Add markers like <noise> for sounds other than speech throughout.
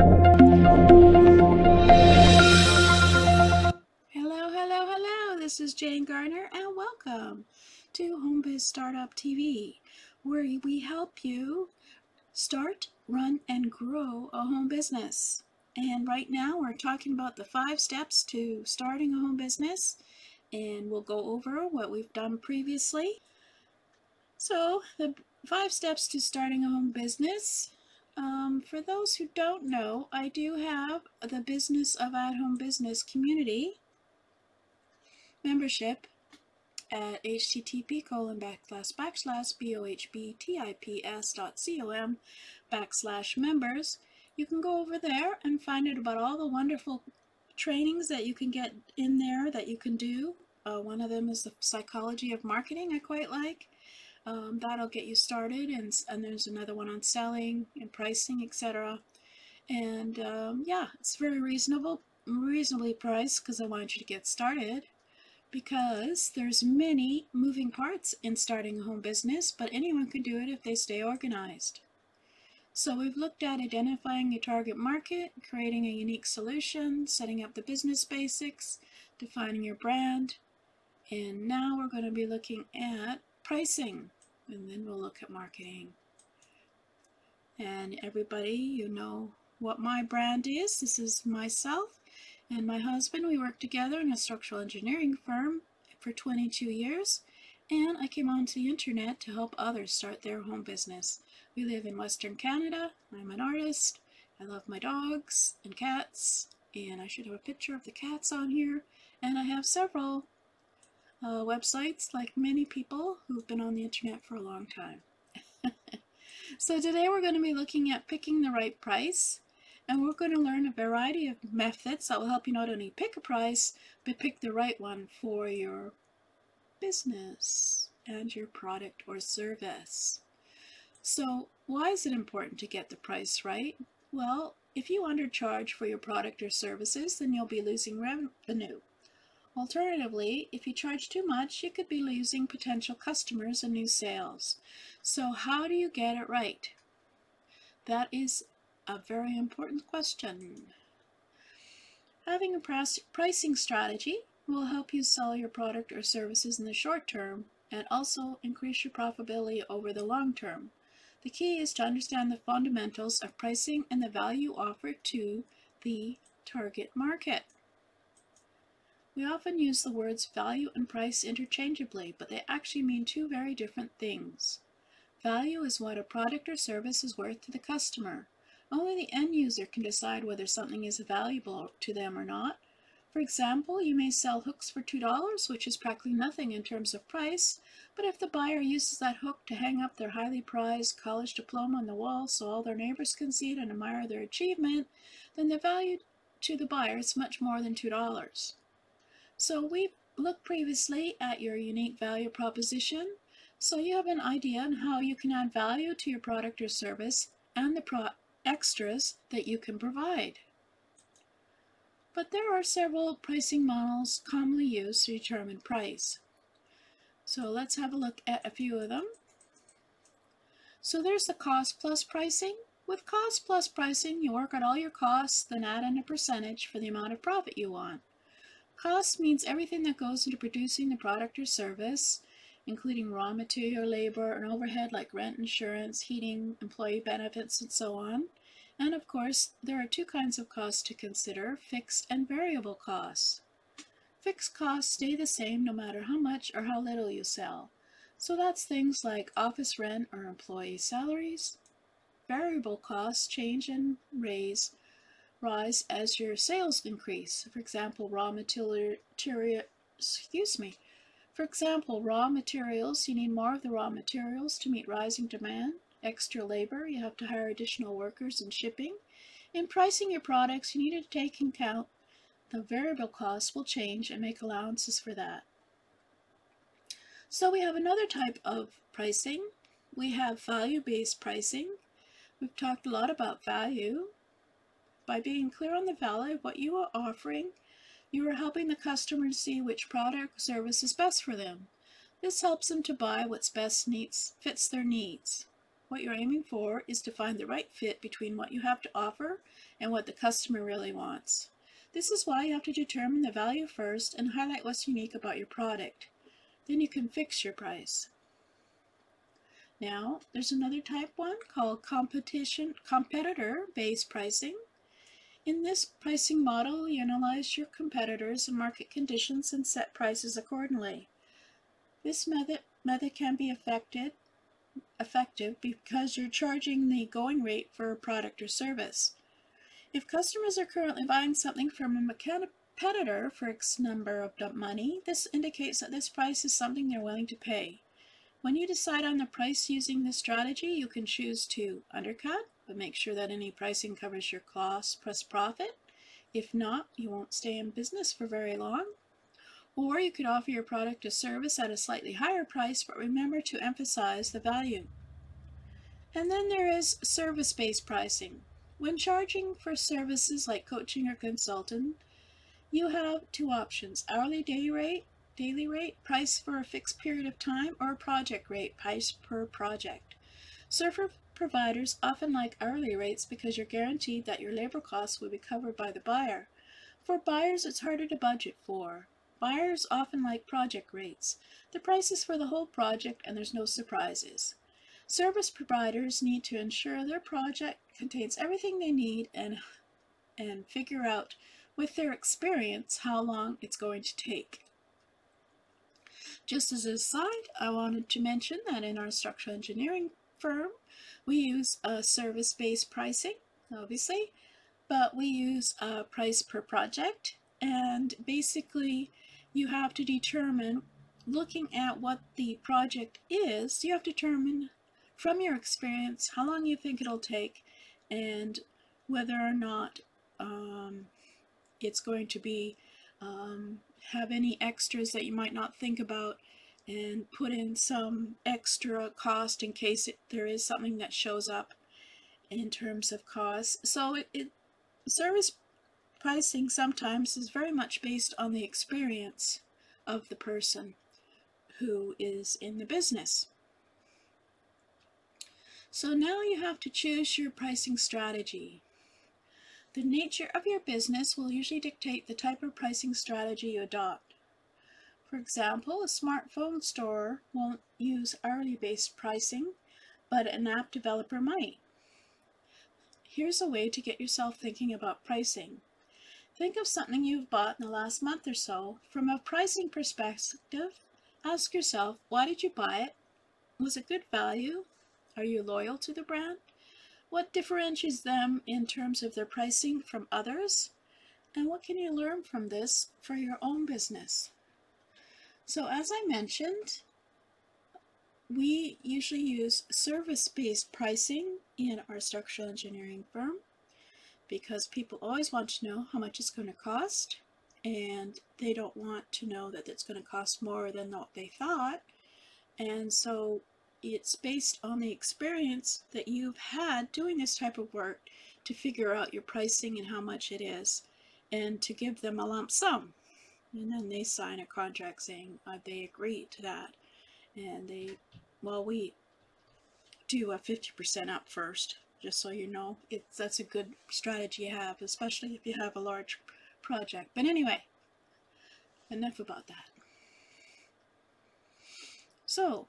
Hello, hello, hello. This is Jane Gardner, and welcome to Home Biz Startup TV, where we help you start, run, and grow a home business. And right now, we're talking about the five steps to starting a home business, and we'll go over what we've done previously. So, the five steps to starting a home business um, for those who don't know, I do have the Business of At Home Business community membership at http colon backslash backslash bohbtips dot com backslash members. You can go over there and find out about all the wonderful trainings that you can get in there that you can do. Uh, one of them is the psychology of marketing I quite like. Um, that'll get you started, and, and there's another one on selling and pricing, etc. And um, yeah, it's very reasonable, reasonably priced because I want you to get started. Because there's many moving parts in starting a home business, but anyone can do it if they stay organized. So we've looked at identifying your target market, creating a unique solution, setting up the business basics, defining your brand, and now we're going to be looking at pricing and then we'll look at marketing. And everybody, you know what my brand is. This is myself and my husband. We worked together in a structural engineering firm for 22 years and I came onto the internet to help others start their home business. We live in Western Canada. I'm an artist. I love my dogs and cats and I should have a picture of the cats on here and I have several uh, websites like many people who've been on the internet for a long time. <laughs> so today we're going to be looking at picking the right price and we're going to learn a variety of methods that will help you not only pick a price but pick the right one for your business and your product or service. So why is it important to get the price right? Well, if you undercharge for your product or services, then you'll be losing revenue. Alternatively, if you charge too much, you could be losing potential customers and new sales. So how do you get it right? That is a very important question. Having a pricing strategy will help you sell your product or services in the short term and also increase your profitability over the long term. The key is to understand the fundamentals of pricing and the value offered to the target market. We often use the words value and price interchangeably, but they actually mean two very different things. Value is what a product or service is worth to the customer. Only the end user can decide whether something is valuable to them or not. For example, you may sell hooks for $2, which is practically nothing in terms of price, but if the buyer uses that hook to hang up their highly prized college diploma on the wall so all their neighbors can see it and admire their achievement, then the value to the buyer is much more than $2. So we looked previously at your unique value proposition. So you have an idea on how you can add value to your product or service and the extras that you can provide. But there are several pricing models commonly used to determine price. So let's have a look at a few of them. So there's the cost plus pricing. With cost plus pricing, you work out all your costs, then add in a percentage for the amount of profit you want. Cost means everything that goes into producing the product or service, including raw material, labor, and overhead like rent, insurance, heating, employee benefits, and so on. And of course, there are two kinds of costs to consider, fixed and variable costs. Fixed costs stay the same no matter how much or how little you sell. So that's things like office rent or employee salaries. Variable costs change and raise rise as your sales increase. For example, raw material, excuse me. For example, raw materials, you need more of the raw materials to meet rising demand. extra labor, you have to hire additional workers and shipping. In pricing your products, you need to take into account the variable costs will change and make allowances for that. So we have another type of pricing. We have value-based pricing. We've talked a lot about value. By being clear on the value of what you are offering, you are helping the customer see which product or service is best for them. This helps them to buy what's best needs, fits their needs. What you're aiming for is to find the right fit between what you have to offer and what the customer really wants. This is why you have to determine the value first and highlight what's unique about your product. Then you can fix your price. Now, there's another type one called competition competitor-based pricing. In this pricing model, you analyze your competitors and market conditions and set prices accordingly. This method, method can be effective, effective because you're charging the going rate for a product or service. If customers are currently buying something from a competitor for X number of money, this indicates that this price is something they're willing to pay. When you decide on the price using this strategy, you can choose to undercut, but make sure that any pricing covers your cost plus profit. If not, you won't stay in business for very long. Or you could offer your product or service at a slightly higher price, but remember to emphasize the value. And then there is service-based pricing. When charging for services like coaching or consulting, you have two options, hourly day rate, daily rate, price for a fixed period of time, or project rate, price per project. Server providers often like hourly rates because you're guaranteed that your labor costs will be covered by the buyer. For buyers, it's harder to budget for. Buyers often like project rates. The price is for the whole project and there's no surprises. Service providers need to ensure their project contains everything they need and, and figure out with their experience how long it's going to take. Just as a aside, I wanted to mention that in our structural engineering firm, we use a service-based pricing, obviously, but we use a price per project. And basically, you have to determine, looking at what the project is, you have to determine from your experience how long you think it'll take and whether or not um, it's going to be um, have any extras that you might not think about and put in some extra cost in case it, there is something that shows up in terms of cost. So it, it service pricing sometimes is very much based on the experience of the person who is in the business. So now you have to choose your pricing strategy. The nature of your business will usually dictate the type of pricing strategy you adopt. For example, a smartphone store won't use hourly based pricing, but an app developer might. Here's a way to get yourself thinking about pricing. Think of something you've bought in the last month or so. From a pricing perspective, ask yourself, why did you buy it? Was it good value? Are you loyal to the brand? What differentiates them in terms of their pricing from others? And what can you learn from this for your own business? So as I mentioned, we usually use service-based pricing in our structural engineering firm because people always want to know how much it's going to cost and they don't want to know that it's going to cost more than what they thought. And so it's based on the experience that you've had doing this type of work to figure out your pricing and how much it is and to give them a lump sum. And then they sign a contract saying uh, they agree to that. And they, well, we do a 50% up first, just so you know. It's, that's a good strategy to have, especially if you have a large project. But anyway, enough about that. So,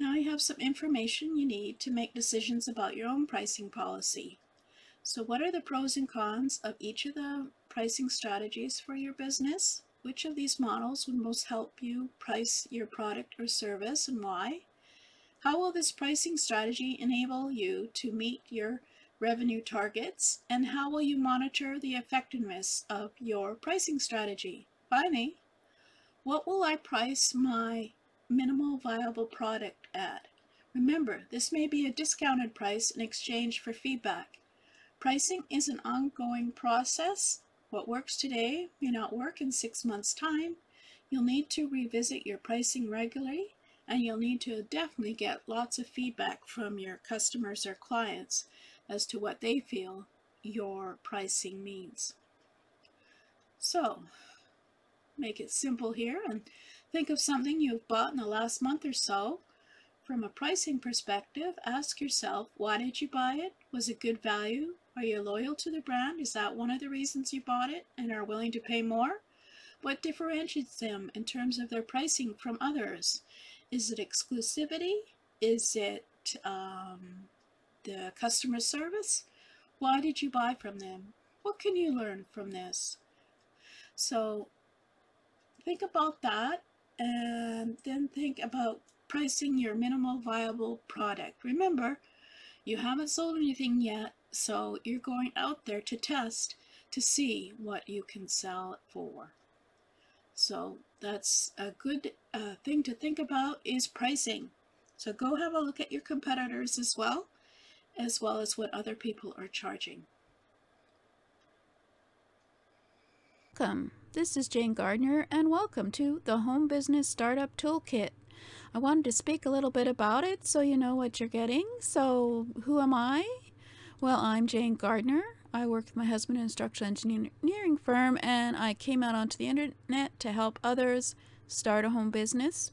now you have some information you need to make decisions about your own pricing policy. So what are the pros and cons of each of the pricing strategies for your business? Which of these models would most help you price your product or service and why? How will this pricing strategy enable you to meet your revenue targets? And how will you monitor the effectiveness of your pricing strategy? Finally, what will I price my minimal viable product at? Remember, this may be a discounted price in exchange for feedback. Pricing is an ongoing process. What works today may not work in six months' time. You'll need to revisit your pricing regularly, and you'll need to definitely get lots of feedback from your customers or clients as to what they feel your pricing means. So, make it simple here and think of something you've bought in the last month or so. From a pricing perspective, ask yourself, why did you buy it? Was it good value? Are you loyal to the brand? Is that one of the reasons you bought it and are willing to pay more? What differentiates them in terms of their pricing from others? Is it exclusivity? Is it um, the customer service? Why did you buy from them? What can you learn from this? So think about that and then think about pricing your minimal viable product. Remember, you haven't sold anything yet, so you're going out there to test to see what you can sell it for. So that's a good uh, thing to think about is pricing. So go have a look at your competitors as well, as well as what other people are charging. Welcome. This is Jane Gardner, and welcome to the Home Business Startup Toolkit. I wanted to speak a little bit about it so you know what you're getting. So, who am I? Well, I'm Jane Gardner. I work with my husband in an instructional engineering firm, and I came out onto the internet to help others start a home business.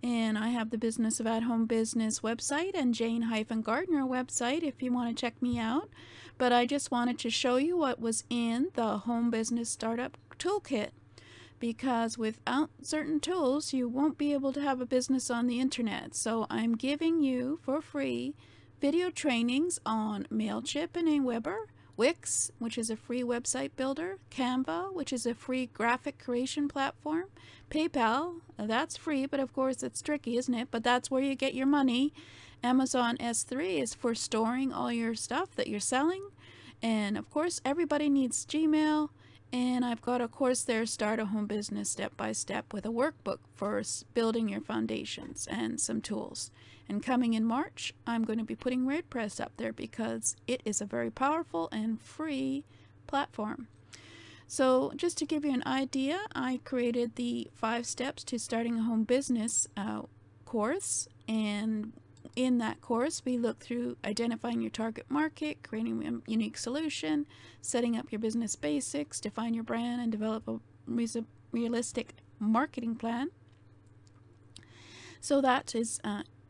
And I have the Business of At Home Business website and Jane-Gardner website if you want to check me out. But I just wanted to show you what was in the Home Business Startup Toolkit because without certain tools, you won't be able to have a business on the internet. So I'm giving you for free video trainings on MailChimp and Aweber, Wix, which is a free website builder, Canva, which is a free graphic creation platform, PayPal, that's free, but of course it's tricky, isn't it? But that's where you get your money. Amazon S3 is for storing all your stuff that you're selling. And of course, everybody needs Gmail. And I've got a course there, Start a Home Business Step by Step, with a workbook for building your foundations and some tools. And coming in March, I'm going to be putting WordPress up there because it is a very powerful and free platform. So, just to give you an idea, I created the five steps to starting a home business uh, course, and in that course, we look through identifying your target market, creating a unique solution, setting up your business basics, define your brand, and develop a realistic marketing plan. So that is uh,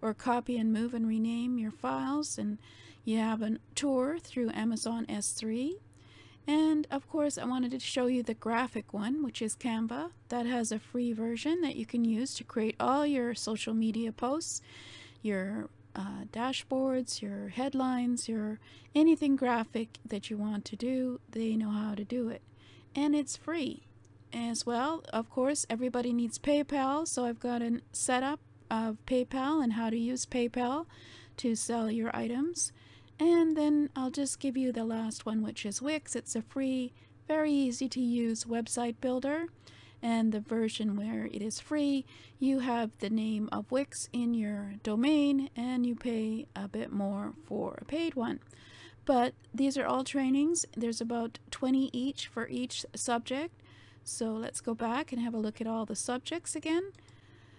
or copy and move and rename your files and you have a tour through Amazon S3. And of course, I wanted to show you the graphic one, which is Canva. That has a free version that you can use to create all your social media posts, your uh, dashboards, your headlines, your anything graphic that you want to do. They know how to do it. And it's free as well. Of course, everybody needs PayPal, so I've got a setup of PayPal and how to use PayPal to sell your items. And then I'll just give you the last one, which is Wix. It's a free, very easy to use website builder. And the version where it is free, you have the name of Wix in your domain and you pay a bit more for a paid one. But these are all trainings. There's about 20 each for each subject. So let's go back and have a look at all the subjects again.